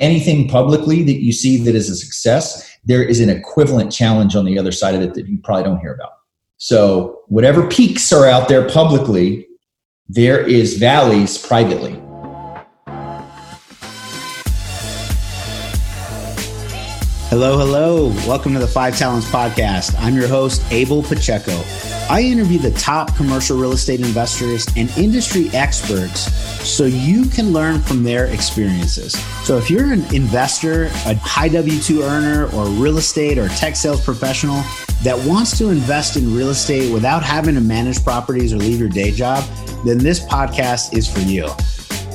anything publicly that you see that is a success, there is an equivalent challenge on the other side of it that you probably don't hear about. So, whatever peaks are out there publicly, there is valleys privately. Hello, hello. Welcome to the Five Talents Podcast. I'm your host, Abel Pacheco. I interview the top commercial real estate investors and industry experts so you can learn from their experiences. So, if you're an investor, a high W 2 earner, or real estate or tech sales professional that wants to invest in real estate without having to manage properties or leave your day job, then this podcast is for you.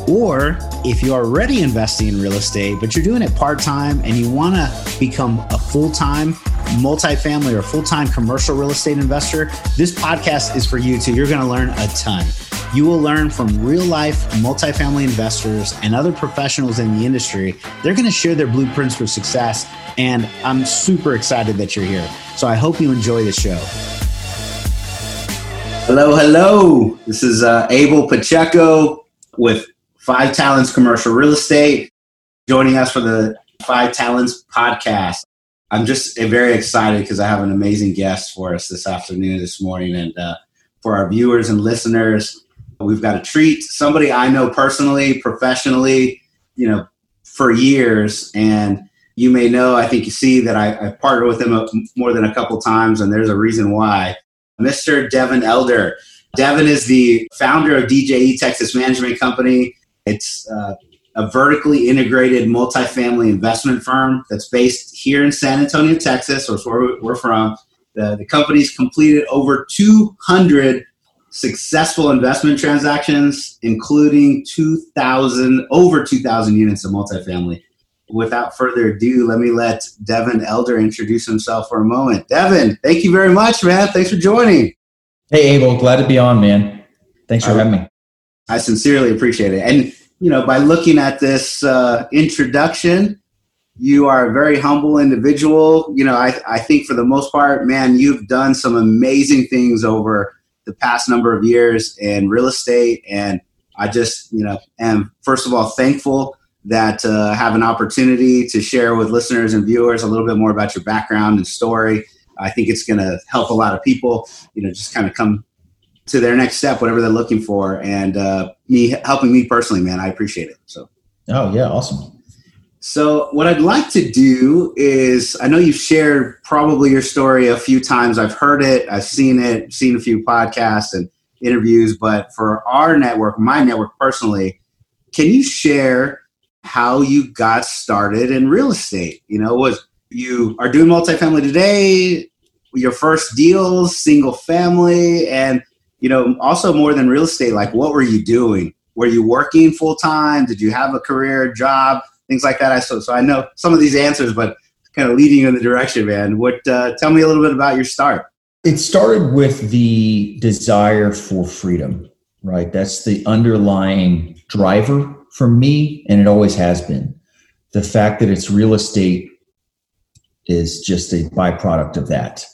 Or if you're already investing in real estate, but you're doing it part time and you want to become a full time multifamily or full time commercial real estate investor, this podcast is for you too. You're going to learn a ton. You will learn from real life multifamily investors and other professionals in the industry. They're going to share their blueprints for success. And I'm super excited that you're here. So I hope you enjoy the show. Hello, hello. This is uh, Abel Pacheco with Five Talents Commercial Real Estate, joining us for the Five Talents podcast. I'm just very excited because I have an amazing guest for us this afternoon, this morning. And uh, for our viewers and listeners, we've got a treat. Somebody I know personally, professionally, you know, for years. And you may know, I think you see that I, have partnered with him more than a couple times, and there's a reason why. Mr. Devin Elder. Devin is the founder of DJE Texas Management Company. It's uh, a vertically integrated multifamily investment firm that's based here in San Antonio, Texas, which where we're from. The, the company's completed over 200 successful investment transactions, including 2,000, over 2,000 units of multifamily. Without further ado, let me let Devin Elder introduce himself for a moment. Devin, thank you very much, man. Thanks for joining. Hey, Abel, glad to be on, man. Thanks for having me. I sincerely appreciate it. And you know, by looking at this uh, introduction, you are a very humble individual. You know, I, I think for the most part, man, you've done some amazing things over the past number of years in real estate. And I just, you know, am first of all thankful that uh, have an opportunity to share with listeners and viewers a little bit more about your background and story. I think it's going to help a lot of people, you know, just kind of come to their next step, whatever they're looking for. And uh, me helping me personally, man, I appreciate it. So. Oh yeah, awesome. So what I'd like to do is, I know you've shared probably your story a few times. I've heard it, I've seen it, seen a few podcasts and interviews. But for our network, my network personally, can you share how you got started in real estate? You know, was you are doing multifamily today? Your first deals, single family, and you know, also more than real estate, like what were you doing? Were you working full time? Did you have a career, job, things like that? I so so I know some of these answers, but kind of leading you in the direction, man. What? Uh, tell me a little bit about your start. It started with the desire for freedom, right? That's the underlying driver for me, and it always has been. The fact that it's real estate is just a byproduct of that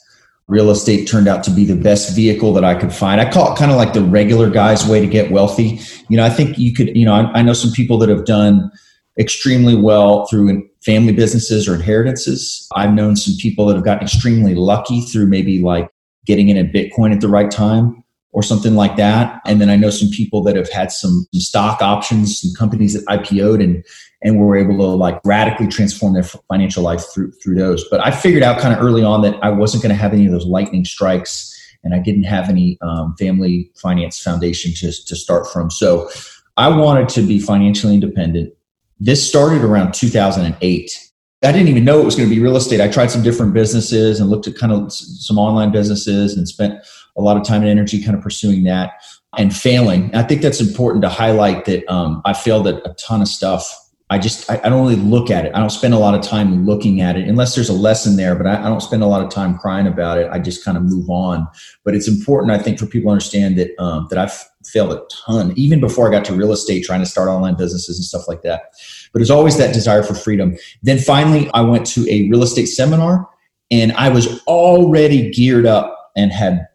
real estate turned out to be the best vehicle that I could find. I call it kind of like the regular guy's way to get wealthy. You know, I think you could, you know, I, I know some people that have done extremely well through family businesses or inheritances. I've known some people that have gotten extremely lucky through maybe like getting in a Bitcoin at the right time or something like that. And then I know some people that have had some, some stock options, some companies that IPO'd and and were able to like radically transform their financial life through through those. But I figured out kind of early on that I wasn't going to have any of those lightning strikes, and I didn't have any um, family finance foundation to to start from. So I wanted to be financially independent. This started around 2008. I didn't even know it was going to be real estate. I tried some different businesses and looked at kind of some online businesses and spent a lot of time and energy kind of pursuing that and failing. I think that's important to highlight that um, I failed at a ton of stuff I just I, I, don't really look at it. I don't spend a lot of time looking at it unless there's a lesson there. But I, I, don't spend a lot of time crying about it. I just kind of move on. But it's important, I think, for people to understand that um, that I've failed a ton, even before I got to real estate, trying to start online businesses and stuff like that. But it's always that desire for freedom. Then finally, I went to a real estate seminar, and I was already geared up and had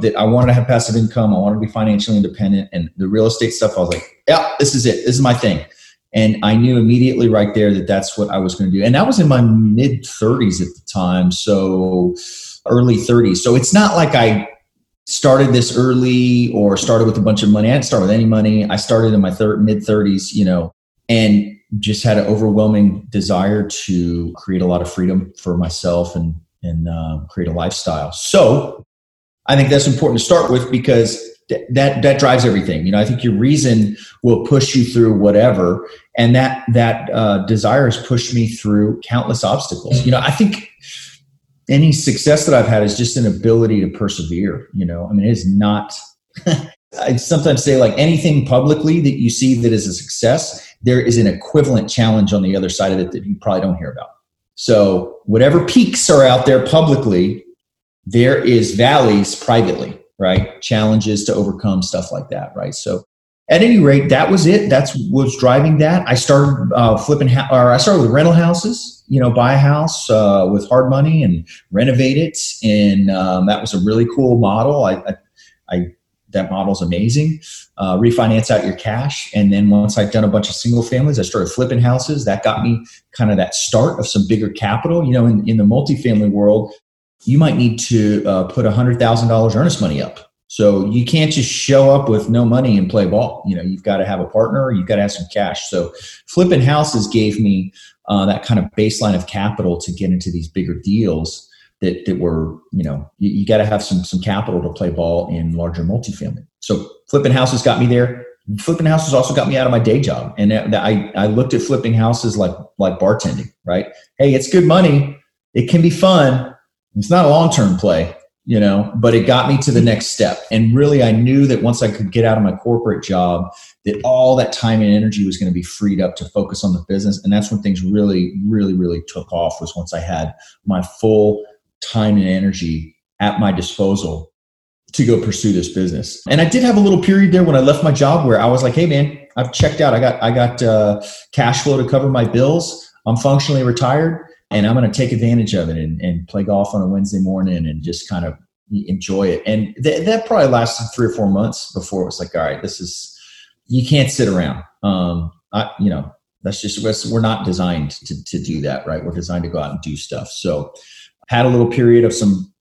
that I wanted to have passive income. I wanted to be financially independent, and the real estate stuff. I was like, yeah, this is it. This is my thing And I knew immediately right there that that's what I was going to do. And that was in my mid 30s at the time. So early 30s. So it's not like I started this early or started with a bunch of money. I didn't start with any money. I started in my thir- mid 30s, you know, and just had an overwhelming desire to create a lot of freedom for myself and and uh, create a lifestyle. So I think that's important to start with because th- that that drives everything. You know, I think your reason will push you through whatever, and that that uh, desire has pushed me through countless obstacles. You know, I think any success that I've had is just an ability to persevere. You know, I mean, it is not. I sometimes say like anything publicly that you see that is a success, there is an equivalent challenge on the other side of it that you probably don't hear about. So whatever peaks are out there publicly, there is valleys privately, right? Challenges to overcome, stuff like that, right? So at any rate, that was it. That's what's driving that. I started uh, flipping, ha- or I started with rental houses. You know, buy a house uh, with hard money and renovate it, and um, that was a really cool model. I, I, I that model's amazing. Uh, refinance out your cash, and then once I'd done a bunch of single families, I started flipping houses. That got me kind of that start of some bigger capital. You know, in, in the multifamily world, you might need to uh, put a hundred thousand dollars earnest money up so you can't just show up with no money and play ball. You know, you've got to have a partner. You've got to have some cash. So flipping houses gave me uh, that kind of baseline of capital to get into these bigger deals that that were, you know, you, you got to have some some capital to play ball in larger multifamily. So flipping houses got me there. Flipping houses also got me out of my day job, and I I looked at flipping houses like like bartending. Right? Hey, it's good money. It can be fun. It's not a long term play you know but it got me to the next step. And really i knew that once i could get out of my corporate job that all that time and energy was going to be freed up to focus on the business. And that's when things really really really took off was once i had my full time and energy at my disposal to go pursue this business. And i did have a little period there when i left my job where i was like hey man i've checked out. I got i got uh, cash flow to cover my bills. I'm functionally retired and I'm going to take advantage of it and, and, play golf on a Wednesday morning and just kind of enjoy it. And th- that probably lasted three or four months before it was like, all right, this is you can't sit around. Um, I, you know, that's just we're not designed to to do that, right? We're designed to go out and do stuff. So, had a little period of some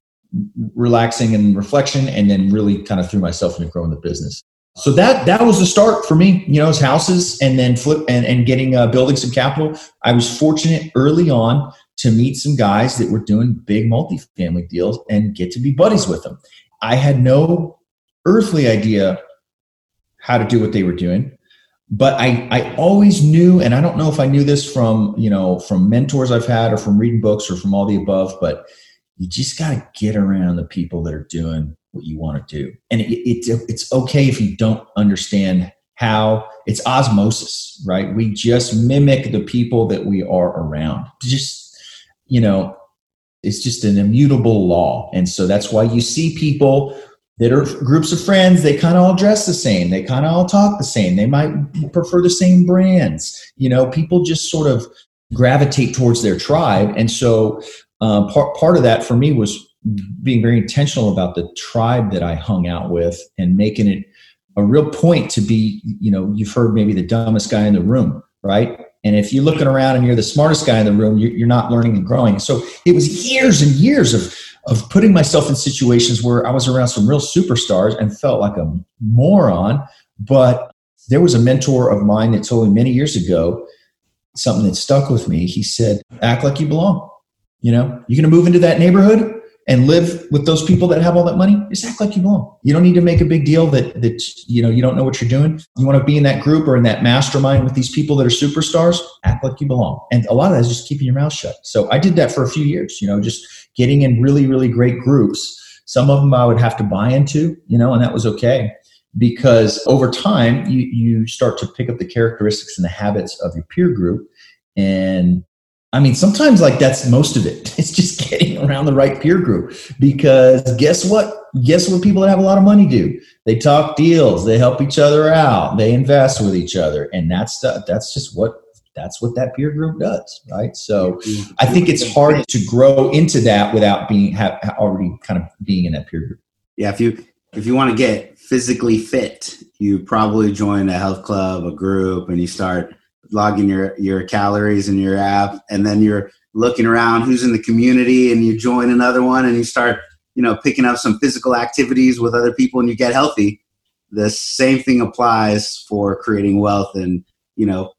relaxing and reflection, and then really kind of threw myself into growing the business so that that was the start for me you know as houses and then flip and, and getting uh, building some capital. I was fortunate early on to meet some guys that were doing big multifamily deals and get to be buddies with them. I had no earthly idea how to do what they were doing but I, I always knew and i don't know if i knew this from you know from mentors i've had or from reading books or from all the above but you just got to get around the people that are doing what you want to do. And it, it, it's okay if you don't understand how it's osmosis, right? We just mimic the people that we are around. Just, you know, it's just an immutable law. And so that's why you see people that are groups of friends, they kind of all dress the same. They kind of all talk the same. They might prefer the same brands. You know, people just sort of gravitate towards their tribe. And so uh, part, part of that for me was being very intentional about the tribe that I hung out with and making it a real point to be, you know, you've heard maybe the dumbest guy in the room, right? And if you're looking around and you're the smartest guy in the room, you're not learning and growing. So it was years and years of of putting myself in situations where I was around some real superstars and felt like a moron. But there was a mentor of mine that told me many years ago something that stuck with me. He said, "Act like you belong." You know, you're going to move into that neighborhood and live with those people that have all that money, just act like you belong. You don't need to make a big deal that that you know you don't know what you're doing. You want to be in that group or in that mastermind with these people that are superstars, act like you belong. And a lot of that is just keeping your mouth shut. So I did that for a few years, you know, just getting in really, really great groups. Some of them I would have to buy into, you know, and that was okay. Because over time you you start to pick up the characteristics and the habits of your peer group and I mean, sometimes like that's most of it. It's just getting around the right peer group because guess what? Guess what people that have a lot of money do? They talk deals, they help each other out, they invest with each other, and that's that's just what that's what that peer group does, right? So I think it's hard to grow into that without being have, already kind of being in that peer group. Yeah, if you if you want to get physically fit, you probably join a health club, a group, and you start logging your your calories in your app, and then you're looking around who's in the community, and you join another one, and you start you know picking up some physical activities with other people, and you get healthy. The same thing applies for creating wealth and you know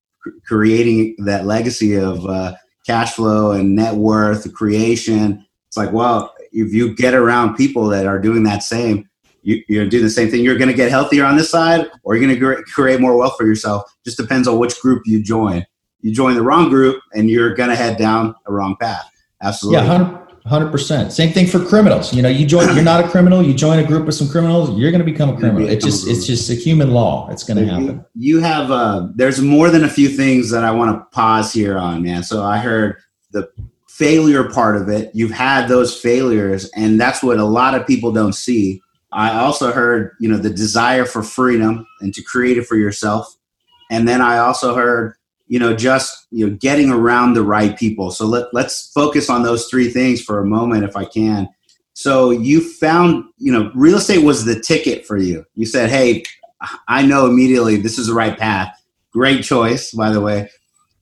creating that legacy of uh, cash flow and net worth creation. It's like, well, if you get around people that are doing that same, you, you're doing the same thing. You're going to get healthier on this side, or you're going to create more wealth for yourself. Just depends on which group you join. You join the wrong group, and you're going to head down a wrong path. Absolutely. Yeah, hundred percent. Same thing for criminals. You know, you join. You're not a criminal. You join a group of some criminals. You're going to become a criminal. It's just. It's just a human law. It's going to happen. You, you have. Uh, there's more than a few things that I want to pause here on, man. So I heard the failure part of it. You've had those failures, and that's what a lot of people don't see. I also heard, you know, the desire for freedom and to create it for yourself. And then I also heard, you know, just you know, getting around the right people. So let, let's focus on those three things for a moment, if I can. So you found, you know, real estate was the ticket for you. You said, "Hey, I know immediately this is the right path." Great choice, by the way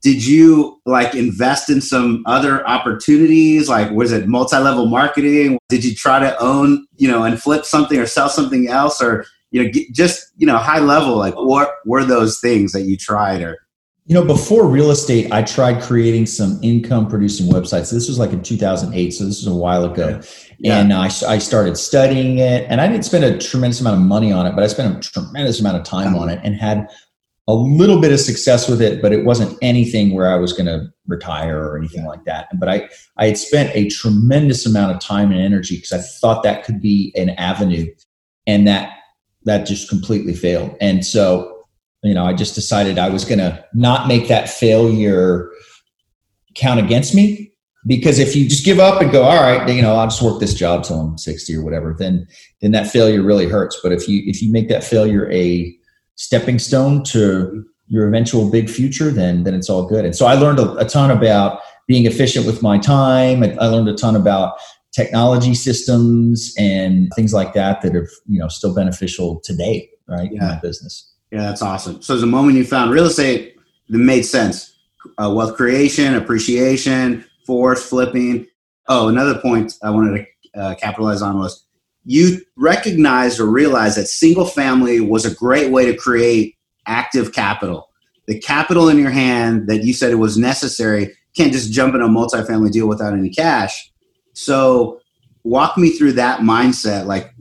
did you like invest in some other opportunities? Like was it multi-level marketing? Did you try to own you know and flip something or sell something else? Or you know just you know high level like what were those things that you tried or? You know before real estate i tried creating some income producing websites. This was like in 2008 so this was a while ago. Yeah. and I, I started studying it and i didn't spend a tremendous amount of money on it but i spent a tremendous amount of time uh-huh. on it and had a little bit of success with it, but it wasn't anything where I was going to retire or anything like that. But I, I had spent a tremendous amount of time and energy because I thought that could be an avenue, and that that just completely failed. And so, you know, I just decided I was going to not make that failure count against me because if you just give up and go, all right, you know, I'll just work this job till I'm 60 or whatever, then then that failure really hurts. But if you if you make that failure a stepping stone to your eventual big future, then then it's all good. And so I learned a, a ton about being efficient with my time. I, I learned a ton about technology systems and things like that that are you know still beneficial today, right? Yeah. In my business. Yeah, that's awesome. So the moment you found real estate that made sense. Uh, wealth creation, appreciation, force flipping. Oh, another point I wanted to uh, capitalize on was you recognized or realized that single family was a great way to create active capital. The capital in your hand that you said it was necessary can't just jump in a multifamily deal without any cash. So, walk me through that mindset. Like,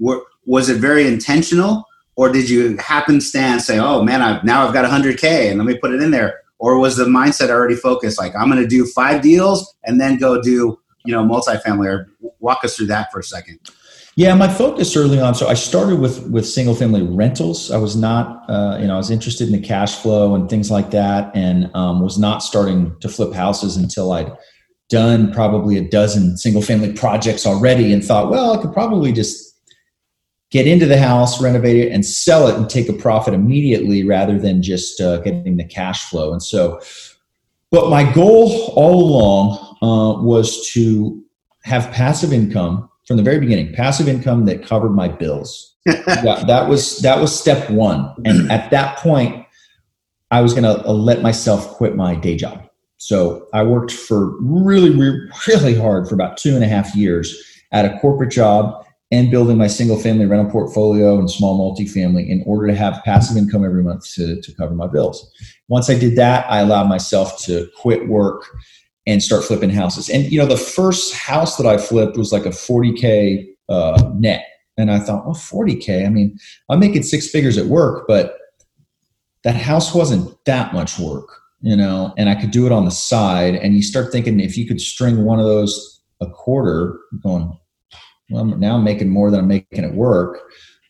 was it very intentional, or did you happenstance say, "Oh man, I've, now I've got 100k and let me put it in there"? Or was the mindset already focused? Like, I'm going to do five deals and then go do you know multifamily. Or walk us through that for a second. Yeah, my focus early on. So I started with with single family rentals. I was not, uh, you know, I was interested in the cash flow and things like that, and um, was not starting to flip houses until I'd done probably a dozen single family projects already, and thought, well, I could probably just get into the house, renovate it, and sell it, and take a profit immediately rather than just uh, getting the cash flow. And so, but my goal all along uh, was to have passive income from the very beginning passive income that covered my bills. Yeah, that was that was step one. And at that point i was going to uh, let myself quit my day job. So i worked for really really hard for about two and a half years at a corporate job and building my single family rental portfolio and small multifamily in order to have passive income every month to, to cover my bills. Once i did that i allowed myself to quit work and start flipping houses. And you know, the first house that I flipped was like a 40k uh, net, and I thought, well, 40k. I mean, I'm making six figures at work, but that house wasn't that much work, you know. And I could do it on the side. And you start thinking if you could string one of those a quarter, going, well, now I'm making more than I'm making at work.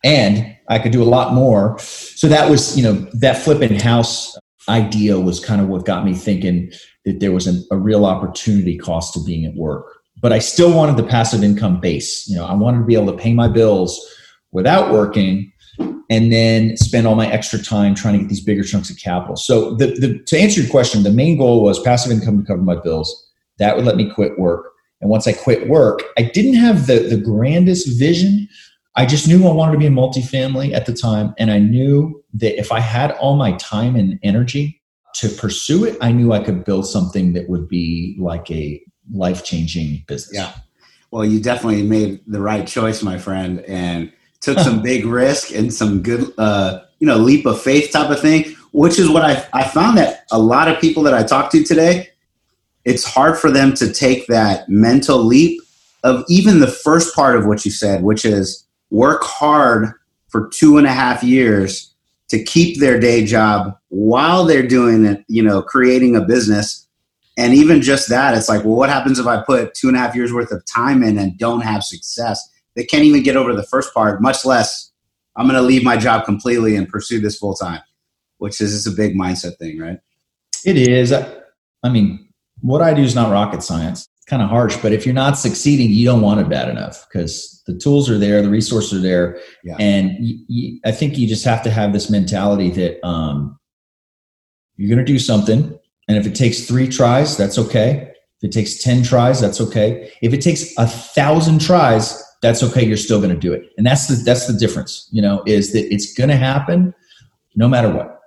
And I could do a lot more. So that was, you know, that flipping house idea was kind of what got me thinking that there was an, a real opportunity cost to being at work. But I still wanted the passive income base. You know, I wanted to be able to pay my bills without working and then spend all my extra time trying to get these bigger chunks of capital. So the, the, to answer your question, the main goal was passive income to cover my bills. That would let me quit work. And once I quit work, I didn't have the, the grandest vision. I just knew I wanted to be in multifamily at the time. And I knew that if I had all my time and energy to pursue it, I knew I could build something that would be like a life changing business. Yeah. Well, you definitely made the right choice, my friend, and took some big risk and some good, uh, you know, leap of faith type of thing, which is what I, I found that a lot of people that I talked to today, it's hard for them to take that mental leap of even the first part of what you said, which is work hard for two and a half years to keep their day job while they're doing it, you know, creating a business. And even just that, it's like, well, what happens if I put two and a half years worth of time in and don't have success? They can't even get over the first part, much less I'm going to leave my job completely and pursue this full time, which is just a big mindset thing, right? It is. I mean, what I do is not rocket science It's kind of harsh, but if you're not succeeding, you don't want it bad enough because the tools are there, the resources are there, yeah. and you, you, I think you just have to have this mentality that um, you're going to do something, and if it takes three tries, that's okay. If it takes ten tries, that's okay. If it takes a thousand tries, that's okay. You're still going to do it, and that's the that's the difference. You know, is that it's going to happen no matter what.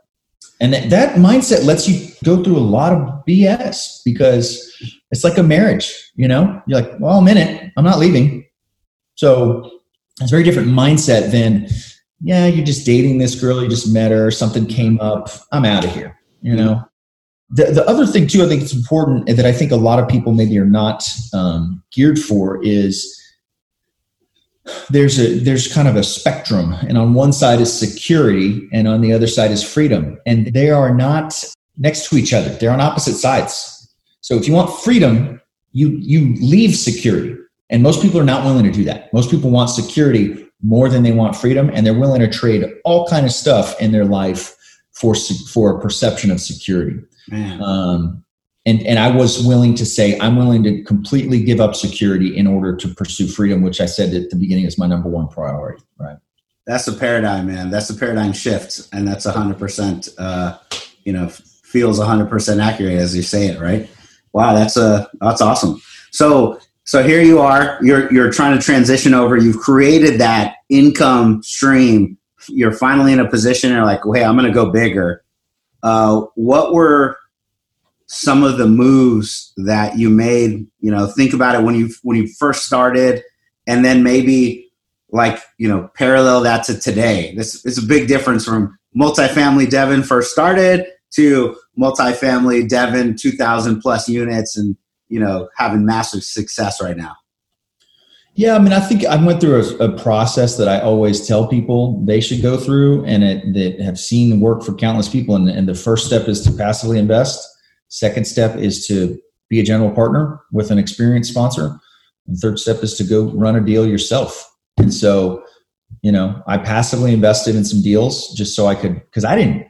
And that, that mindset lets you go through a lot of BS because it's like a marriage, you know? You're like, well, I'm in it. I'm not leaving. So it's a very different mindset than, yeah, you're just dating this girl, you just met her, something came up, I'm out of here, you know? The, the other thing, too, I think it's important that I think a lot of people maybe are not um, geared for is there's a there's kind of a spectrum and on one side is security and on the other side is freedom and they are not next to each other they're on opposite sides so if you want freedom, you you leave security. And most people are not willing to do that. Most people want security more than they want freedom, and they're willing to trade all kind of stuff in their life for for a perception of security. Um, and and I was willing to say I'm willing to completely give up security in order to pursue freedom, which I said at the beginning is my number one priority. Right. That's a paradigm, man. That's a paradigm shift, and that's hundred uh, percent. You know, feels hundred percent accurate as you say it, right? Wow, that's a uh, that's awesome. So so here you are. You're you're trying to transition over. You've created that income stream. You're finally in a position. You're like, hey, I'm going to go bigger. Uh, what were some of the moves that you made? You know, think about it when you when you first started, and then maybe like you know parallel that to today. This is a big difference from multifamily Devin first started to multifamily Devin, 2,000 plus units, and you know having massive success right now? Yeah, I mean, I think I went through a, a process that I always tell people they should go through, and it, that have seen work for countless people. And, and the first step is to passively invest. Second step is to be a general partner with an experienced sponsor. And third step is to go run a deal yourself. And so, you know, I passively invested in some deals just so I could, because I didn't.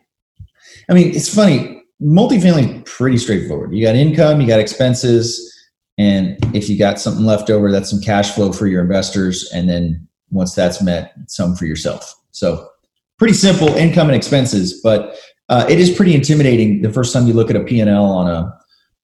I mean, it's funny multifamily pretty straightforward. You got income, you got expenses, and if you got something left over, that's some cash flow for your investors. And then once that's met, some for yourself. So pretty simple income and expenses, but uh, it is pretty intimidating the first time you look at a P&L on a,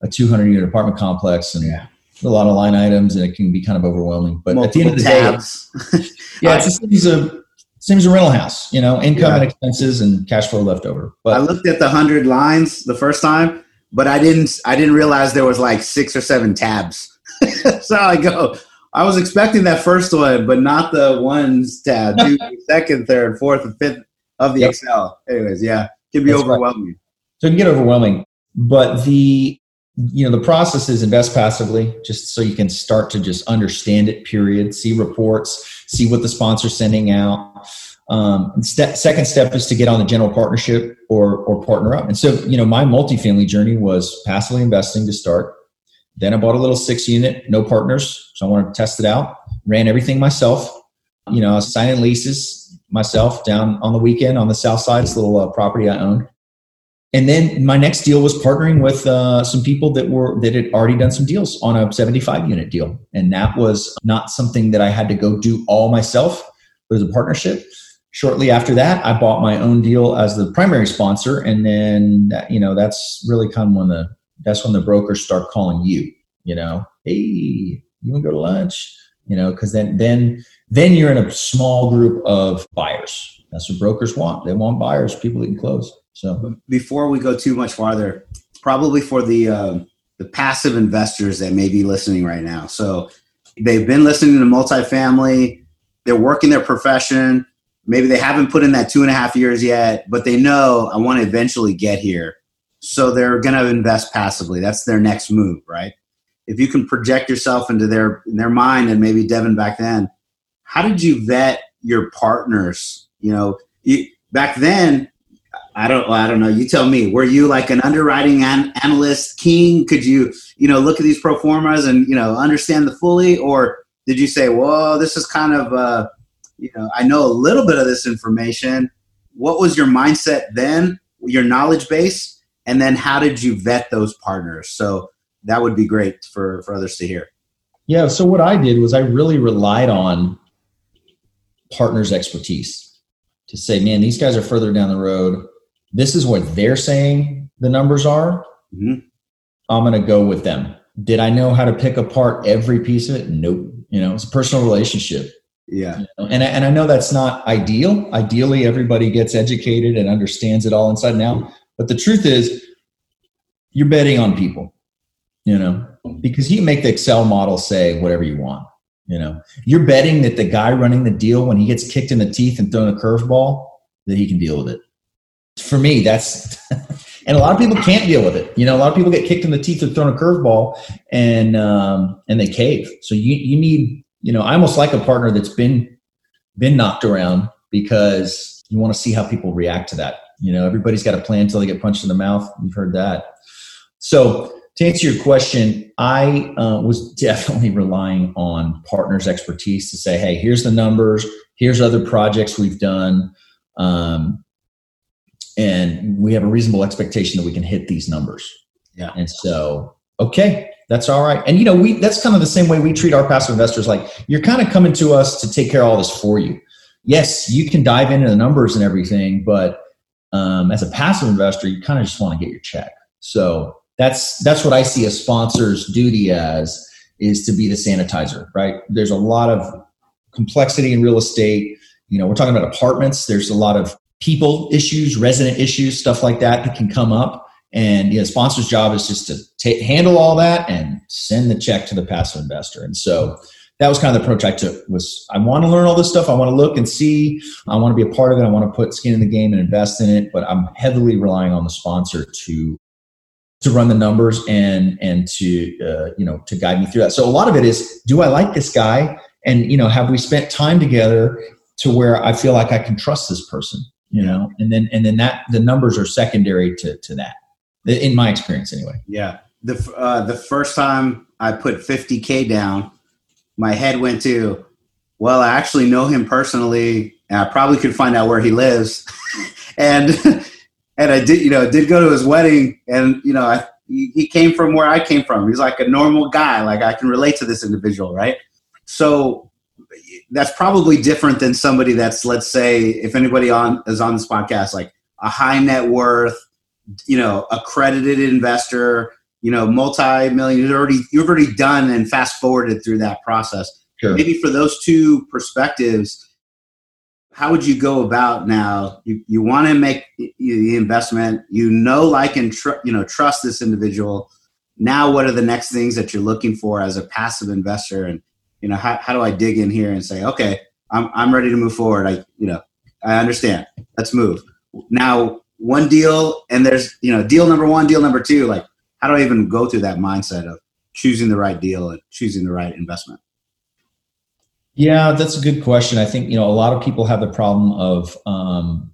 a 200 unit apartment complex and yeah. a lot of line items and it can be kind of overwhelming. But Multiple at the end of the tabs. day, yeah, it's a series of same as a rental house, you know, income yeah. and expenses and cash flow left over. But I looked at the hundred lines the first time, but I didn't I didn't realize there was like six or seven tabs. so I go, I was expecting that first one, but not the ones tab, two, second, third, fourth, and fifth of the yep. Excel. Anyways, yeah, it can be That's overwhelming. Right. So it can get overwhelming. But the you know the process is invest passively just so you can start to just understand it period see reports see what the sponsor's sending out. Um, step, second step is to get on the general partnership or or partner up. And so you know my multifamily journey was passively investing to start. Then i bought a little six unit no partners so i wanted to test it out. Ran everything myself. You know i was signing leases myself down on the weekend on the south side. It's a little uh, property i owned and then my next deal was partnering with uh, some people that were that had already done some deals on a 75 unit deal. And that was not something that i had to go do all myself. It was a partnership. Shortly after that i bought my own deal as the primary sponsor. And then that, you know that's really kind of when the that's when the brokers start calling you you know hey you want to go to lunch? You know because then then then you're in a small group of buyers. That's what brokers want. They want buyers people that can close So before we go too much farther, probably for the uh, the passive investors that may be listening right now. So they've been listening to multifamily, they're working their profession. Maybe they haven't put in that two and a half years yet, but they know I want to eventually get here. So they're going to invest passively. That's their next move, right? If you can project yourself into their their mind, and maybe Devin back then, how did you vet your partners? You know, you, back then I don't. I don't know. You tell me. Were you like an underwriting an- analyst king? Could you, you know, look at these pro formas and you know understand the fully, or did you say, "Well, this is kind of, uh, you know, I know a little bit of this information." What was your mindset then? Your knowledge base, and then how did you vet those partners? So that would be great for for others to hear. Yeah. So what I did was I really relied on partners' expertise to say, "Man, these guys are further down the road." This is what they're saying the numbers are. Mm-hmm. I'm going to go with them. Did I know how to pick apart every piece of it? Nope. You know, it's a personal relationship. Yeah. You know? And, and I know that's not ideal. Ideally, everybody gets educated and understands it all inside and out. But the truth is, you're betting on people, you know, because you make the Excel model say whatever you want. You know, you're betting that the guy running the deal, when he gets kicked in the teeth and thrown a curveball, that he can deal with it for me, that's and a lot of people can't deal with it. You know, a lot of people get kicked in the teeth or thrown a curveball and um, and they cave. So you you need you know I almost like a partner that's been been knocked around because you want to see how people react to that. You know, everybody's got a plan until they get punched in the mouth. You've heard that. So to answer your question, I uh, was definitely relying on partners' expertise to say, hey, here's the numbers, here's other projects we've done. Um, and we have a reasonable expectation that we can hit these numbers. Yeah. And so, okay, that's all right. And you know, we that's kind of the same way we treat our passive investors. Like you're kind of coming to us to take care of all this for you. Yes, you can dive into the numbers and everything, but um, as a passive investor, you kind of just want to get your check. So that's that's what I see a sponsor's duty as is to be the sanitizer, right? There's a lot of complexity in real estate. You know, we're talking about apartments. There's a lot of people issues, resident issues, stuff like that that can come up. And you know, sponsor's job is just to handle all that and send the check to the passive investor. And so that was kind of the approach I took was I want to learn all this stuff. I want to look and see. I want to be a part of it. I want to put skin in the game and invest in it. But I'm heavily relying on the sponsor to to run the numbers and and to uh, you know to guide me through that. So a lot of it is, do I like this guy? And you know, have we spent time together to where I feel like I can trust this person? You know and then and then that the numbers are secondary to to that in my experience anyway. Yeah. The uh, the first time i put 50k down my head went to well i actually know him personally and i probably could find out where he lives. And and i did you know did go to his wedding and you know i he came from where i came from. He's like a normal guy like i can relate to this individual right? So that's probably different than somebody that's let's say if anybody on is on this podcast like a high net worth you know accredited investor you know multi-million you've already you've already done and fast forwarded through that process. Sure. maybe for those two perspectives how would you go about now? You, you want to make the investment you know like and tr- you know trust this individual. Now what are the next things that you're looking for as a passive investor? And you know, how, how do I dig in here and say, okay, I'm, I'm ready to move forward. I, you know, I understand. Let's move. Now, one deal and there's, you know, deal number one, deal number two, like how do I even go through that mindset of choosing the right deal and choosing the right investment? Yeah, that's a good question. I think, you know, a lot of people have the problem of, um,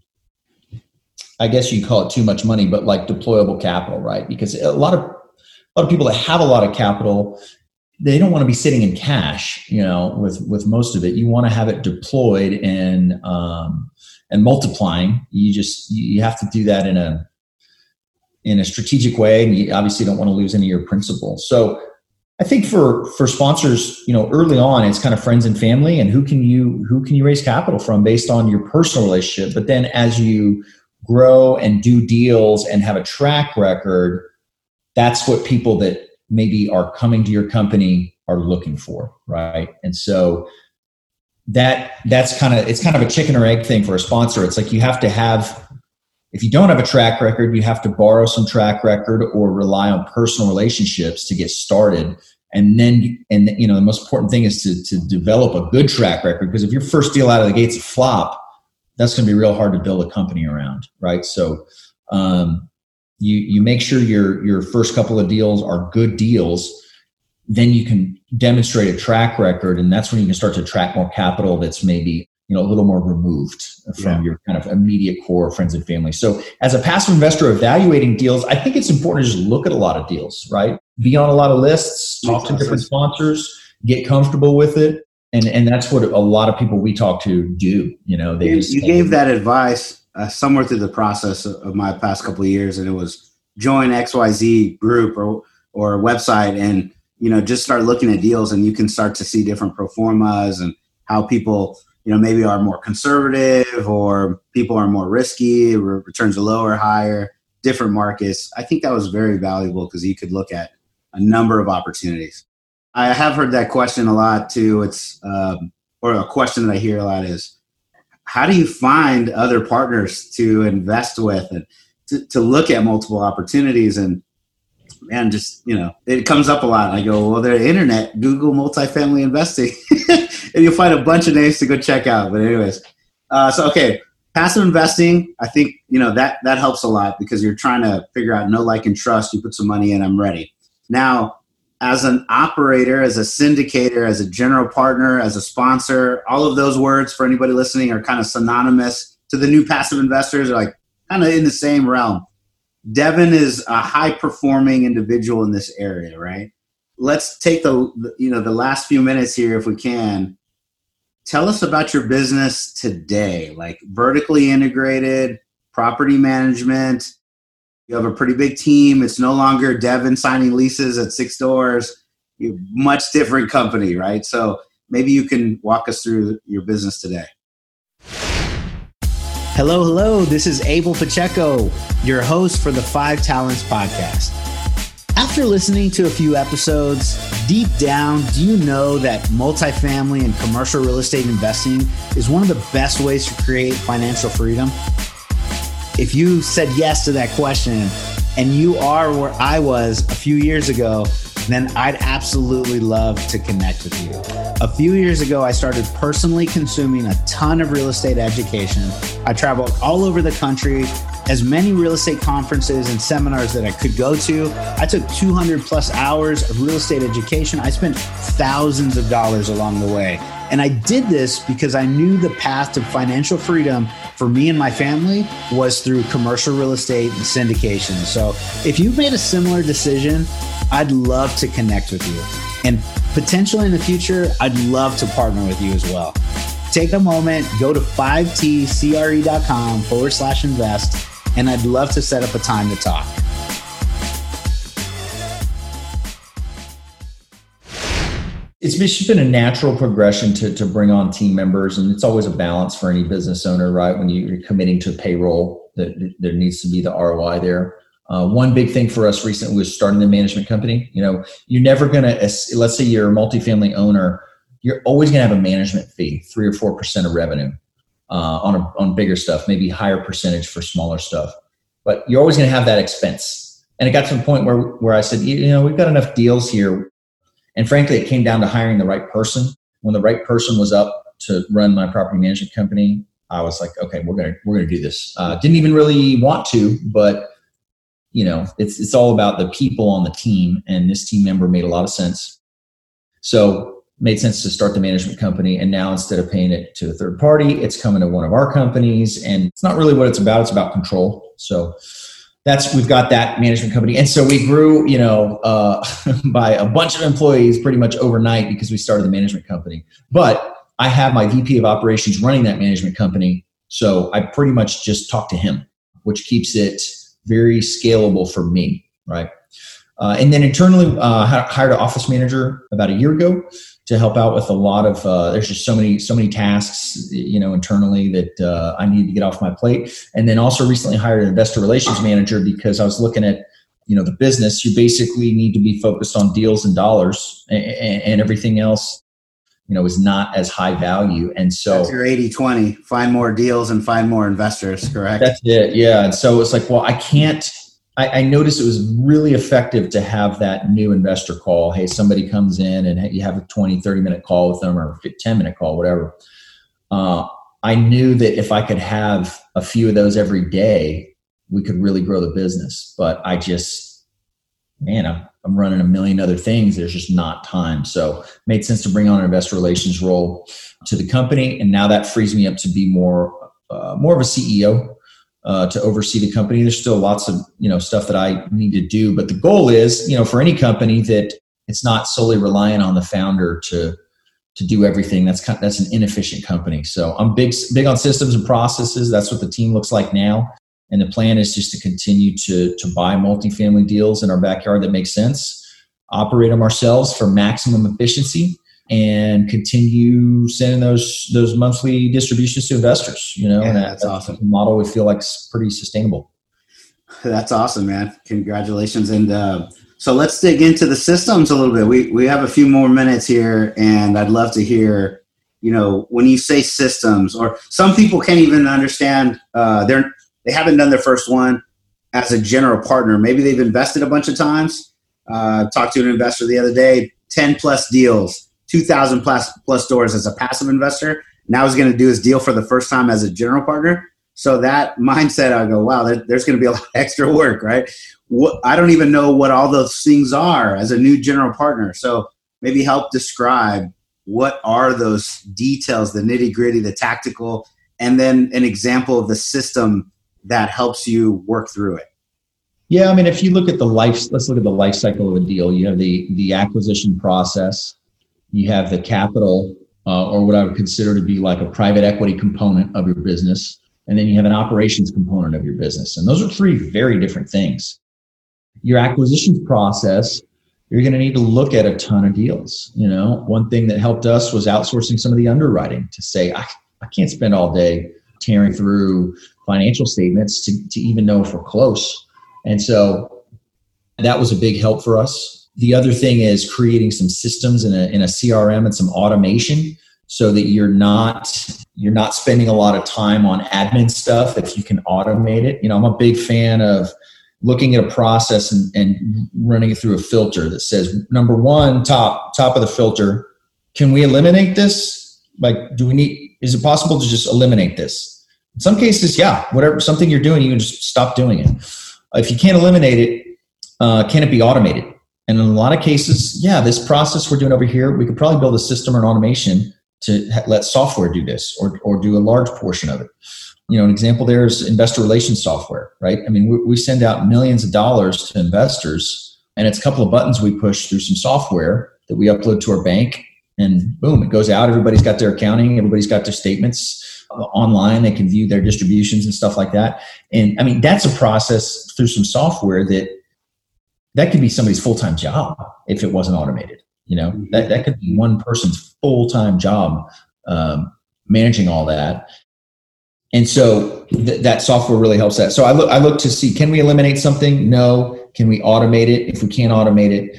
I guess you call it too much money, but like deployable capital, right? Because a lot of a lot of people that have a lot of capital they don't want to be sitting in cash, you know, with with most of it. You want to have it deployed and um, and multiplying. You just you have to do that in a in a strategic way, and you obviously don't want to lose any of your principal. So I think for for sponsors, you know, early on, it's kind of friends and family, and who can you who can you raise capital from based on your personal relationship. But then as you grow and do deals and have a track record, that's what people that maybe are coming to your company are looking for, right? And so that that's kind of it's kind of a chicken or egg thing for a sponsor. It's like you have to have if you don't have a track record, you have to borrow some track record or rely on personal relationships to get started. And then, and you know, the most important thing is to, to develop a good track record because if your first deal out of the gates a flop, that's going to be real hard to build a company around, right? So, um, you you make sure your your first couple of deals are good deals then you can demonstrate a track record and that's when you can start to attract more capital that's maybe you know a little more removed from yeah. your kind of immediate core friends and family. So as a passive investor evaluating deals i think it's important to just look at a lot of deals right? Be on a lot of lists talk to different sponsors get comfortable with it and and that's what a lot of people we talk to do you know they you, you gave that advice uh, somewhere through the process of my past couple of years and it was join xyz group or or website and you know just start looking at deals and you can start to see different pro formas and how people you know maybe are more conservative or people are more risky returns are lower higher different markets. I think that was very valuable because you could look at a number of opportunities. I have heard that question a lot too. It's um, or a question that i hear a lot is how do you find other partners to invest with and to, to look at multiple opportunities and man, just you know, it comes up a lot. I go, well, they're internet, Google multifamily investing, and you'll find a bunch of names to go check out. But anyways, uh, so okay, passive investing. I think you know that that helps a lot because you're trying to figure out no like and trust. You put some money in, I'm ready. Now, as an operator, as a syndicator, as a general partner, as a sponsor, all of those words for anybody listening are kind of synonymous to the new passive investors. Are like kind of in the same realm. Devin is a high performing individual in this area, right? Let's take the you know the last few minutes here if we can. Tell us about your business today, like vertically integrated property management. You have a pretty big team. It's no longer Devin signing leases at six doors. You much different company, right? So maybe you can walk us through your business today. Hello, hello. This is Abel Pacheco, your host for the Five Talents podcast. After listening to a few episodes, deep down, do you know that multifamily and commercial real estate investing is one of the best ways to create financial freedom? If you said yes to that question and you are where I was a few years ago, then I'd absolutely love to connect with you. A few years ago, I started personally consuming a ton of real estate education. I traveled all over the country, as many real estate conferences and seminars that I could go to. I took 200 plus hours of real estate education. I spent thousands of dollars along the way. And I did this because I knew the path to financial freedom for me and my family was through commercial real estate and syndication. So if you've made a similar decision, I'd love to connect with you. And potentially in the future, I'd love to partner with you as well. Take a moment, go to 5tcre.com forward slash invest, and I'd love to set up a time to talk. It's just been a natural progression to, to bring on team members, and it's always a balance for any business owner, right? When you're committing to payroll, that there needs to be the ROI there. Uh, one big thing for us recently was starting the management company. You know, you're never going to, let's say you're a multifamily owner, you're always going to have a management fee, three or four percent of revenue uh, on a, on bigger stuff, maybe higher percentage for smaller stuff. But you're always going to have that expense. And it got to the point where where I said, you know, we've got enough deals here, and frankly, it came down to hiring the right person. When the right person was up to run my property management company, I was like, okay, we're gonna we're gonna do this. Uh, didn't even really want to, but you know, it's it's all about the people on the team, and this team member made a lot of sense. So made sense to start the management company, and now instead of paying it to a third party, it's coming to one of our companies, and it's not really what it's about. It's about control. So that's we've got that management company, and so we grew, you know, uh, by a bunch of employees pretty much overnight because we started the management company. But I have my VP of operations running that management company, so I pretty much just talk to him, which keeps it very scalable for me, right? Uh, and then internally, uh, hired an office manager about a year ago to help out with a lot of. Uh, there's just so many so many tasks, you know, internally that uh, I need to get off my plate. And then also recently hired an investor relations manager because I was looking at you know the business. You basically need to be focused on deals and dollars, and, and everything else you know is not as high value and so that's your 80-20 find more deals and find more investors correct that's it yeah and so it's like well i can't I, I noticed it was really effective to have that new investor call hey somebody comes in and you have a 20 30 minute call with them or a 10 minute call whatever uh, i knew that if i could have a few of those every day we could really grow the business but i just man i'm I'm running a million other things. There's just not time. So made sense to bring on an investor relations role to the company. And now that frees me up to be more, uh, more of a CEO uh, to oversee the company. There's still lots of, you know, stuff that I need to do, but the goal is, you know, for any company that it's not solely reliant on the founder to, to do everything. That's kind of, that's an inefficient company. So I'm big, big on systems and processes. That's what the team looks like now. And the plan is just to continue to, to buy multifamily deals in our backyard that make sense, operate them ourselves for maximum efficiency, and continue sending those those monthly distributions to investors. You know, yeah, that, that's, that's awesome. model we feel like is pretty sustainable. That's awesome, man. Congratulations. And uh, so let's dig into the systems a little bit. We we have a few more minutes here, and I'd love to hear. You know, when you say systems, or some people can't even understand. Uh, they're they haven't done their first one as a general partner. Maybe they've invested a bunch of times. Uh, talked to an investor the other day, 10 plus deals, 2,000 plus, plus doors as a passive investor. Now he's going to do his deal for the first time as a general partner. So that mindset, I go, wow, there, there's going to be a lot of extra work, right? What, I don't even know what all those things are as a new general partner. So maybe help describe what are those details, the nitty gritty, the tactical, and then an example of the system that helps you work through it? Yeah, I mean, if you look at the life, let's look at the life cycle of a deal. You have the the acquisition process, you have the capital, uh, or what I would consider to be like a private equity component of your business, and then you have an operations component of your business, and those are three very different things. Your acquisitions process, you're going to need to look at a ton of deals. You know, one thing that helped us was outsourcing some of the underwriting to say, I, I can't spend all day tearing through financial statements to, to even know if we're close. And so that was a big help for us. The other thing is creating some systems in a, in a CRM and some automation so that you're not you're not spending a lot of time on admin stuff if you can automate it. You know, I'm a big fan of looking at a process and, and running it through a filter that says number one, top top of the filter, can we eliminate this? Like, do we need is it possible to just eliminate this? In some cases, yeah, whatever something you're doing, you can just stop doing it. If you can't eliminate it, uh, can it be automated? And in a lot of cases, yeah, this process we're doing over here, we could probably build a system or an automation to ha- let software do this or, or do a large portion of it. You know, an example there is investor relations software, right? I mean, we, we send out millions of dollars to investors, and it's a couple of buttons we push through some software that we upload to our bank, and boom, it goes out. Everybody's got their accounting, everybody's got their statements uh, online. They can view their distributions and stuff like that. And I mean, that's a process through some software that that could be somebody's full time job if it wasn't automated. You know, mm-hmm. that, that could be one person's full time job um, managing all that. And so th- that software really helps that. So I look, I look to see, can we eliminate something? No. Can we automate it? If we can't automate it,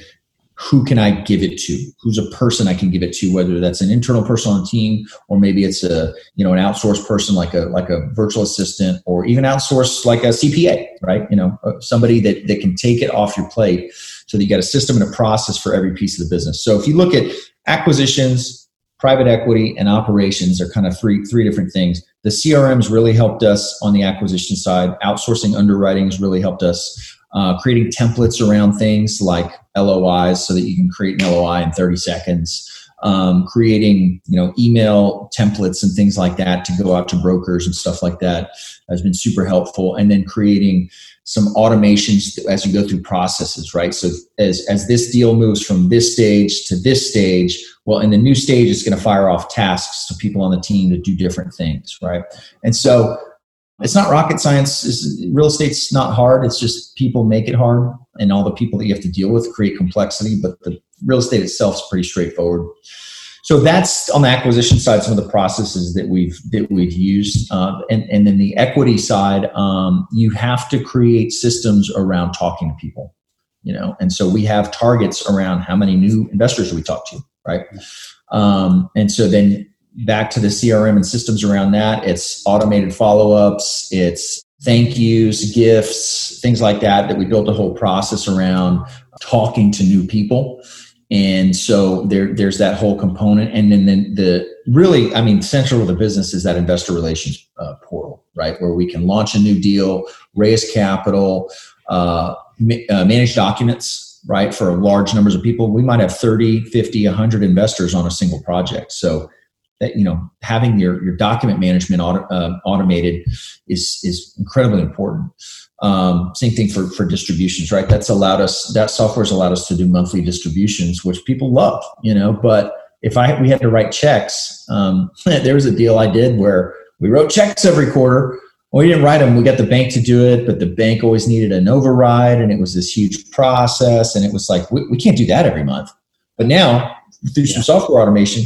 who can I give it to? Who's a person I can give it to? Whether that's an internal person on the team, or maybe it's a you know an outsourced person like a like a virtual assistant, or even outsourced like a CPA, right? You know, uh, somebody that that can take it off your plate, so that you got a system and a process for every piece of the business. So if you look at acquisitions, private equity, and operations, are kind of three three different things. The CRMs really helped us on the acquisition side. Outsourcing underwriting has really helped us uh, creating templates around things like LOIs so that you can create an LOI in 30 seconds. Um, creating you know email templates and things like that to go out to brokers and stuff like that has been super helpful. And then creating some automations as you go through processes right? So as as this deal moves from this stage to this stage well in the new stage it's going to fire off tasks to people on the team to do different things right? And so it's not rocket science. It's, real estate's not hard. It's just people make it hard, and all the people that you have to deal with create complexity. But the real estate itself is pretty straightforward. So that's on the acquisition side. Some of the processes that we've that we've used, uh, and and then the equity side, um, you have to create systems around talking to people. You know, and so we have targets around how many new investors we talk to, right? Um, and so then back to the CRM and systems around that, it's automated follow ups, it's thank yous, gifts, things like that, that we built a whole process around talking to new people. And so there, there's that whole component. And then, then the really, I mean, central to the business is that investor relations uh, portal, right? Where we can launch a new deal, raise capital, uh, uh, manage documents, right? For large numbers of people. We might have 30, 50, 100 investors on a single project. So that you know having your your document management auto, uh, automated is is incredibly important. Um, same thing for for distributions, right? That's allowed us that software's allowed us to do monthly distributions, which people love, you know. But if I we had to write checks, um, there was a deal I did where we wrote checks every quarter. Well, we didn't write them. We got the bank to do it, but the bank always needed an override, and it was this huge process. And it was like we, we can't do that every month. But now through some software automation,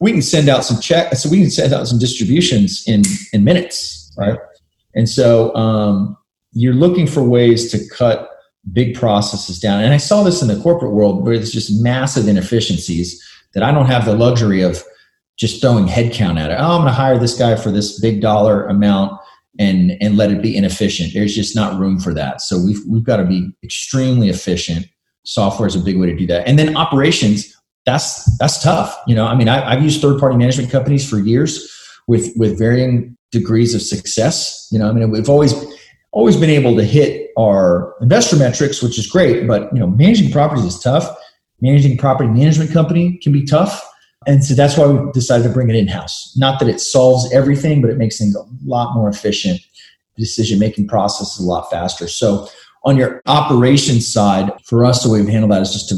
we can send out some checks. So we can send out some distributions in in minutes, right? And so um, you're looking for ways to cut big processes down. And I saw this in the corporate world where there's just massive inefficiencies that I don't have the luxury of just throwing headcount at it. Oh, I'm going to hire this guy for this big dollar amount and and let it be inefficient. There's just not room for that. So we've we've got to be extremely efficient. Software is a big way to do that. And then operations that's that's tough. You know, I mean, I, have used third party management companies for years with with varying degrees of success. You know, I mean, we've always always been able to hit our investor metrics, which is great. But you know, managing properties is tough. Managing property management company can be tough. And so that's why we decided to bring it in house. Not that it solves everything, but it makes things a lot more efficient. Decision making process is a lot faster. So on your operations side, for us, the way we've handled that is just to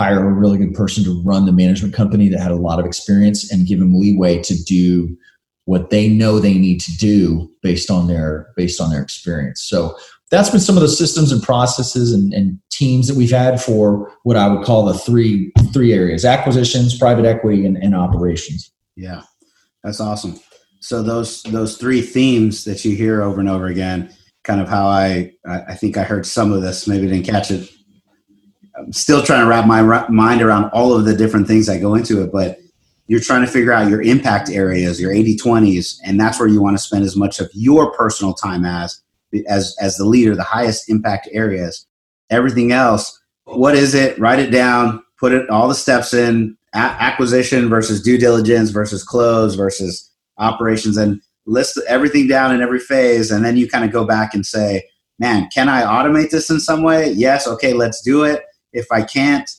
hire a really good person to run the management company that had a lot of experience and give them leeway to do what they know they need to do based on their based on their experience. So that's been some of the systems and processes and, and teams that we've had for what i would call the three three areas acquisitions private equity and, and operations. Yeah that's awesome. So those those three themes that you hear over and over again kind of how i i think i heard some of this maybe didn't catch it I'm still trying to wrap my mind around all of the different things that go into it, but you're trying to figure out your impact areas, your 80 20s, and that's where you want to spend as much of your personal time as, as, as the leader, the highest impact areas. Everything else, what is it? Write it down, put it all the steps in a- acquisition versus due diligence versus close versus operations, and list everything down in every phase. And then you kind of go back and say, man, can I automate this in some way? Yes. Okay, let's do it if I can't,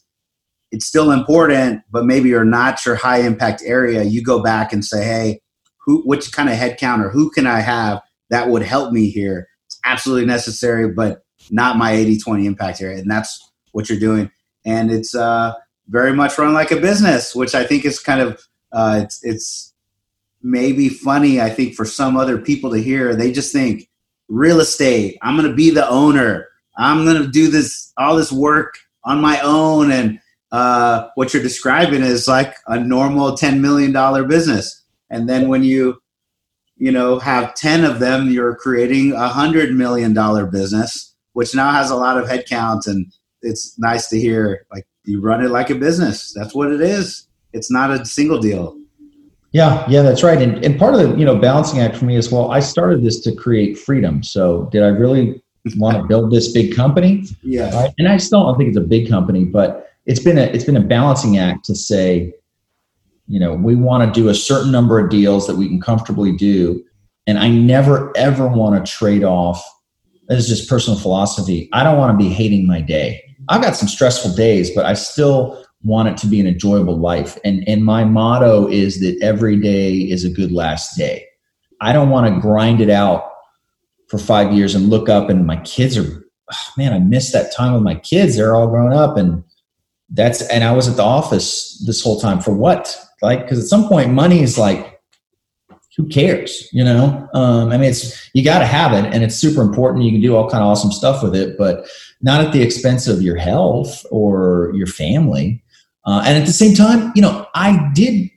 it's still important, but maybe you're not your high impact area. You go back and say, hey, who, which kind of headcount or who can I have that would help me here? It's absolutely necessary, but not my 80 20 impact area. And that's what you're doing. And it's uh, very much run like a business, which I think is kind of, uh, it's, it's maybe funny, I think, for some other people to hear. They just think real estate, I'm going to be the owner. I'm going to do this, all this work on my own and uh, what you're describing is like a normal $10 million business. And then when you you know have 10 of them you're creating a hundred million dollar business which now has a lot of headcount and it's nice to hear like you run it like a business. That's what it is. It's not a single deal. Yeah. Yeah that's right. And, and part of the you know balancing act for me as well i started this to create freedom. So did i really want to build this big company. Yeah. Right? And I still don't think it's a big company, but it's been a it's been a balancing act to say, you know, we want to do a certain number of deals that we can comfortably do. And I never ever want to trade off. That is just personal philosophy. I don't want to be hating my day. I've got some stressful days, but I still want it to be an enjoyable life. And and my motto is that every day is a good last day. I don't want to grind it out for five years and look up and my kids are oh, man i miss that time with my kids. They're all grown up and that's and i was at the office this whole time for what? Like because at some point money is like who cares you know? Um, i mean it's you got to have it and it's super important. You can do all kind of awesome stuff with it but not at the expense of your health or your family. Uh, and at the same time you know i did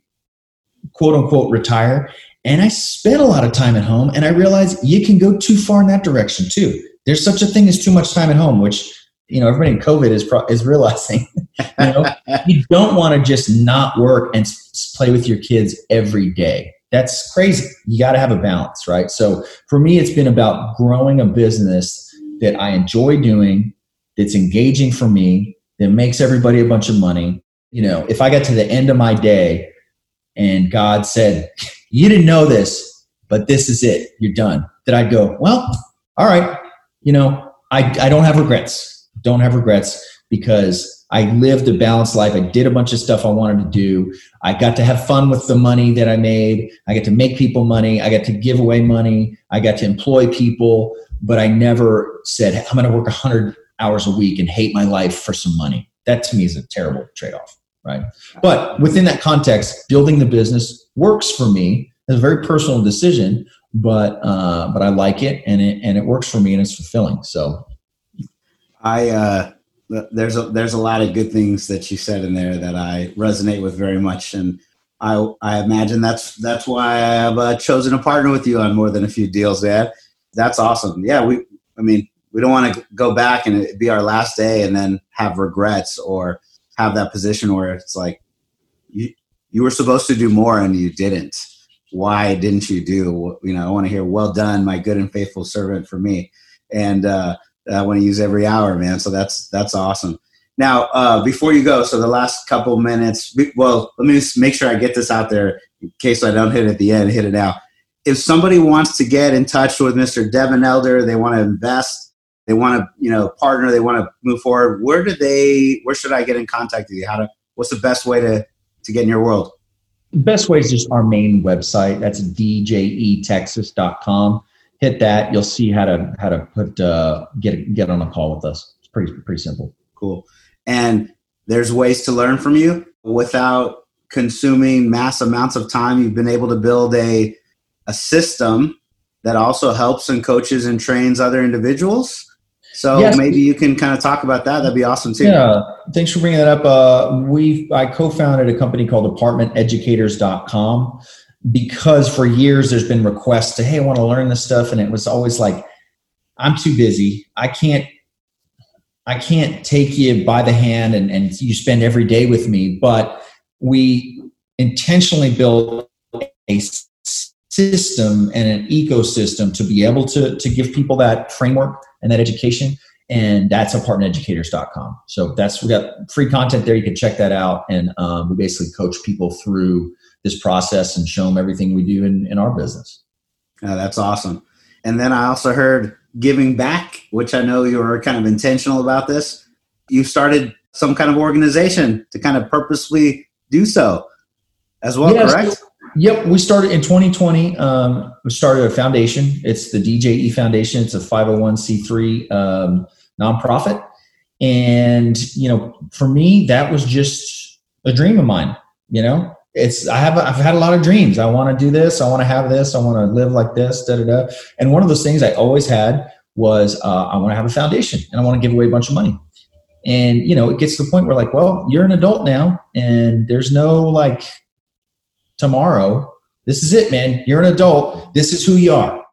quote unquote retire and I spent a lot of time at home and I realized you can go too far in that direction too. There's such a thing as too much time at home, which, you know, everybody in COVID is, pro- is realizing You know, you don't want to just not work and play with your kids every day. That's crazy. You got to have a balance, right? So for me, it's been about growing a business that I enjoy doing, that's engaging for me, that makes everybody a bunch of money. You know, if I got to the end of my day and God said, You didn't know this, but this is it, you're done, that I'd go, Well, all right, you know, I, I don't have regrets. Don't have regrets because I lived a balanced life. I did a bunch of stuff I wanted to do. I got to have fun with the money that I made. I got to make people money. I got to give away money. I got to employ people, but I never said, I'm going to work 100 hours a week and hate my life for some money. That to me is a terrible trade off, right? But within that context, building the business works for me. It's a very personal decision, but uh, but I like it and it and it works for me and it's fulfilling. So I uh, there's a there's a lot of good things that you said in there that I resonate with very much, and I I imagine that's that's why I have uh, chosen to partner with you on more than a few deals. Dad, that's awesome. Yeah, we I mean we don't want to go back and be our last day and then have regrets or have that position where it's like you you were supposed to do more and you didn't. Why didn't you do? You know, I want to hear "Well done, my good and faithful servant" for me, and uh, I want to use every hour, man. So that's that's awesome. Now, uh, before you go, so the last couple minutes, well, let me just make sure I get this out there in case I don't hit it at the end, hit it now. If somebody wants to get in touch with Mr. Devin Elder, they want to invest, they want to, you know, partner, they want to move forward, where do they, where should I get in contact with you? How to, what's the best way to, to get in your world? best way is just our main website. That's djetexas.com hit that, you'll see how to how to put uh, get get on a call with us. It's pretty pretty simple. Cool. And there's ways to learn from you without consuming mass amounts of time. You've been able to build a a system that also helps and coaches and trains other individuals. So yes. maybe you can kind of talk about that. That'd be awesome too. Yeah, thanks for bringing that up. Uh, we I co-founded a company called ApartmentEducators.com because for years there's been requests to hey i want to learn this stuff and it was always like i'm too busy i can't i can't take you by the hand and, and you spend every day with me but we intentionally built a system and an ecosystem to be able to, to give people that framework and that education and that's apartmenteducators.com so that's we got free content there you can check that out and um, we basically coach people through this process and show them everything we do in, in our business. That's awesome. And then I also heard giving back, which I know you were kind of intentional about this. You started some kind of organization to kind of purposely do so as well, yes. correct? Yep, we started in 2020. Um, we started a foundation. It's the DJE Foundation. It's a 501c3 um, nonprofit, and you know, for me, that was just a dream of mine. You know, it's I have I've had a lot of dreams. I want to do this. I want to have this. I want to live like this. Da da da. And one of those things I always had was uh, I want to have a foundation and I want to give away a bunch of money. And you know, it gets to the point where like, well, you're an adult now, and there's no like tomorrow. This is it, man. You're an adult. This is who you are.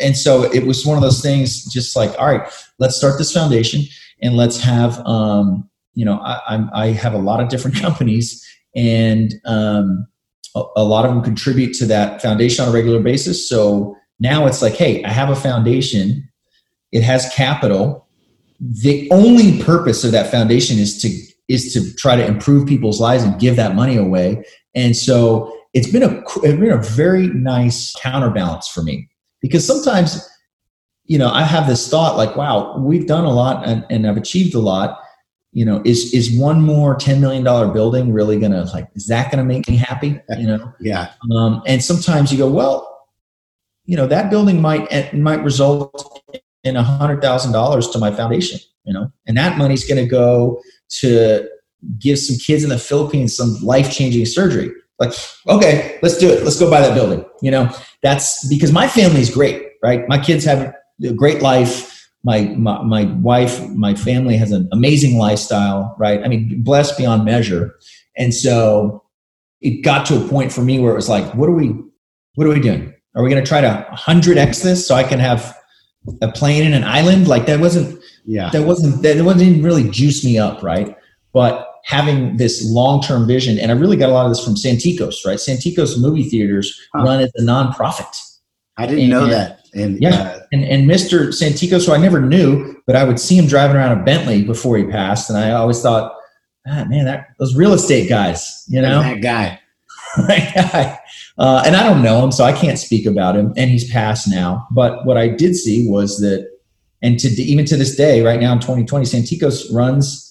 And so it was one of those things, just like, all right, let's start this foundation and let's have, um, you know, I, I have a lot of different companies and um, a, a, lot of them contribute to that foundation on a regular basis. So now it's like, hey, I have a foundation. It has capital. The only purpose of that foundation is to is to try to improve people's lives and give that money away. And so it's been a it's been a very nice counterbalance for me. Because sometimes you know i have this thought like wow we've done a lot and, and i've achieved a lot. You know is is one more 10 million dollar building really gonna like is that gonna make me happy? You know? Yeah. Um, and sometimes you go well you know that building might eh, might result in a hundred thousand dollars to my foundation you know? And that money's gonna go to give some kids in the philippines some life-changing surgery like okay let's do it let's go buy that building you know that's because my family's great right my kids have a great life my, my, my wife, my family has an amazing lifestyle, right? I mean, blessed beyond measure. And so it got to a point for me where it was like, what are we, what are we doing? Are we going to try to 100x this so I can have a plane in an island? Like that wasn't, yeah, that wasn't, that it wasn't even really juice me up, right? But having this long-term vision. And I really got a lot of this from Santikos, right? Santikos movie theaters huh. run as a nonprofit. I didn't and, know that. And yeah, uh, and, and Mr. Santikos, who I never knew, but I would see him driving around a Bentley before he passed, and I always thought, ah, man, that those real estate guys, you know, that guy, that guy. Uh, and I don't know him, so I can't speak about him. And he's passed now. But what I did see was that, and to even to this day, right now in 2020, Santikos runs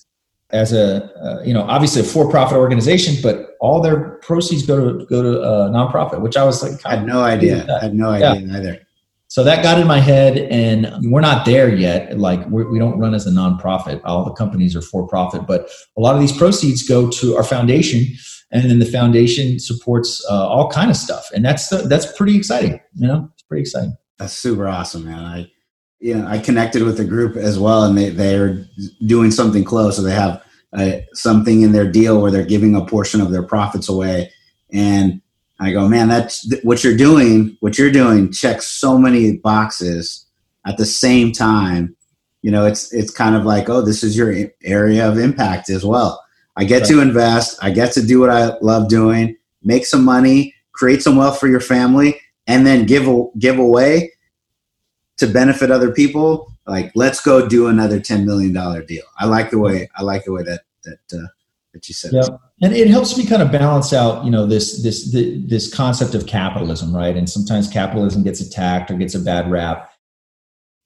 as a uh, you know obviously a for-profit organization, but all their proceeds go to go to a nonprofit, which I was like, I had no idea. I had no idea yeah. either. So that got in my head, and we're not there yet. Like we're, we do not run as a nonprofit; all the companies are for-profit, but a lot of these proceeds go to our foundation, and then the foundation supports uh, all kind of stuff, and that's the, that's pretty exciting. You know, it's pretty exciting. That's super awesome, man. I you know, I connected with the group as well, and they they're doing something close. So they have uh, something in their deal where they're giving a portion of their profits away, and I go, man, that's what you're doing. What you're doing checks so many boxes at the same time. You know, it's it's kind of like, oh, this is your area of impact as well. I get right. to invest. I get to do what I love doing, make some money, create some wealth for your family, and then give give away to benefit other people, like let's go do another ten million dollar deal. I like the way I like the way that that uh, that you said. Yeah, and it helps me kind of balance out, you know, this this this concept of capitalism, right? And sometimes capitalism gets attacked or gets a bad rap.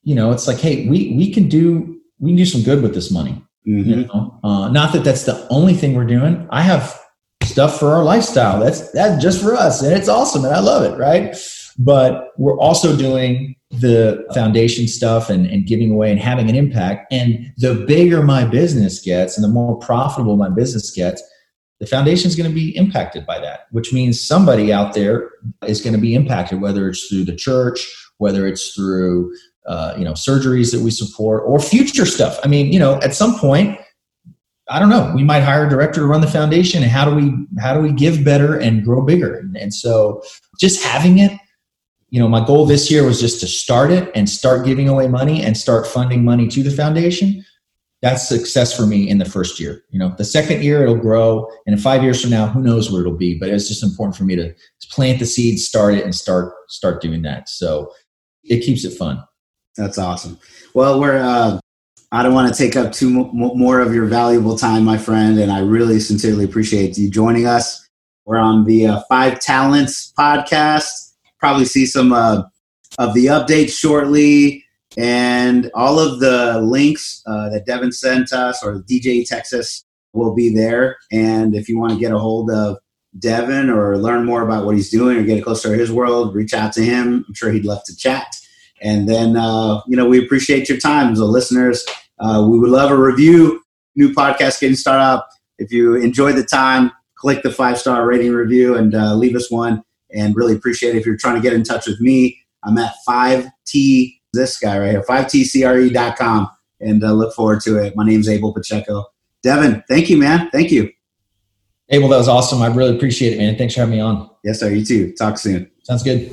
You know, it's like, hey, we we can do we can do some good with this money. Mm-hmm. You know, uh, not that that's the only thing we're doing. I have stuff for our lifestyle. That's that's just for us, and it's awesome, and I love it, right? But we're also doing the foundation stuff and, and giving away and having an impact. And the bigger my business gets and the more profitable my business gets, the foundation is going to be impacted by that, which means somebody out there is going to be impacted, whether it's through the church, whether it's through uh, you know surgeries that we support or future stuff. I mean, you know, at some point, I don't know, we might hire a director to run the foundation, and how do we how do we give better and grow bigger? And, and so, just having it you know, my goal this year was just to start it and start giving away money and start funding money to the foundation. That's success for me in the first year. You know, the second year it'll grow, and in five years from now, who knows where it'll be. But it's just important for me to plant the seed, start it, and start start doing that. So it keeps it fun. That's awesome. Well, we're. Uh, I don't want to take up too more of your valuable time, my friend, and I really sincerely appreciate you joining us. We're on the uh, Five Talents podcast probably see some uh, of the updates shortly and all of the links uh, that Devin sent us or DJE Texas will be there. And if you want to get a hold of Devin or learn more about what he's doing or get closer to his world, reach out to him. I'm sure he'd love to chat. And then, uh, you know, we appreciate your time. So, listeners, uh, we would love a review. New podcast getting started up. If you enjoyed the time, click the five star rating review and uh, leave us one and really appreciate it. If you're trying to get in touch with me, I'm at 5T, this guy right here, 5tcre.com, and uh, look forward to it. My name's Abel Pacheco. Devin, thank you, man. Thank you. Abel, that was awesome. I really appreciate it, man. Thanks for having me on. Yes, sir. You too. Talk soon. Sounds good.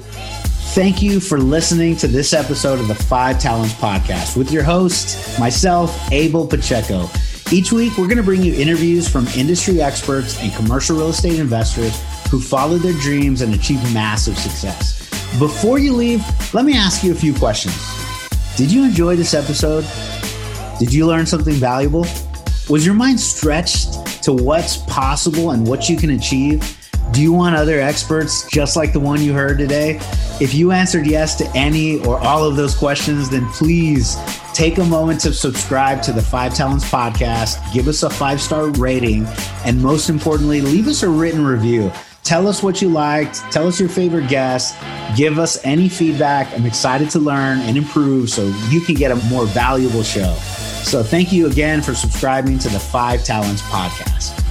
Thank you for listening to this episode of the Five Talents Podcast with your host, myself, Abel Pacheco. Each week, we're going to bring you interviews from industry experts and commercial real estate investors who followed their dreams and achieved massive success. Before you leave, let me ask you a few questions. Did you enjoy this episode? Did you learn something valuable? Was your mind stretched to what's possible and what you can achieve? Do you want other experts just like the one you heard today? If you answered yes to any or all of those questions, then please take a moment to subscribe to the Five Talents podcast, give us a five star rating, and most importantly, leave us a written review. Tell us what you liked. Tell us your favorite guest. Give us any feedback. I'm excited to learn and improve so you can get a more valuable show. So, thank you again for subscribing to the Five Talents podcast.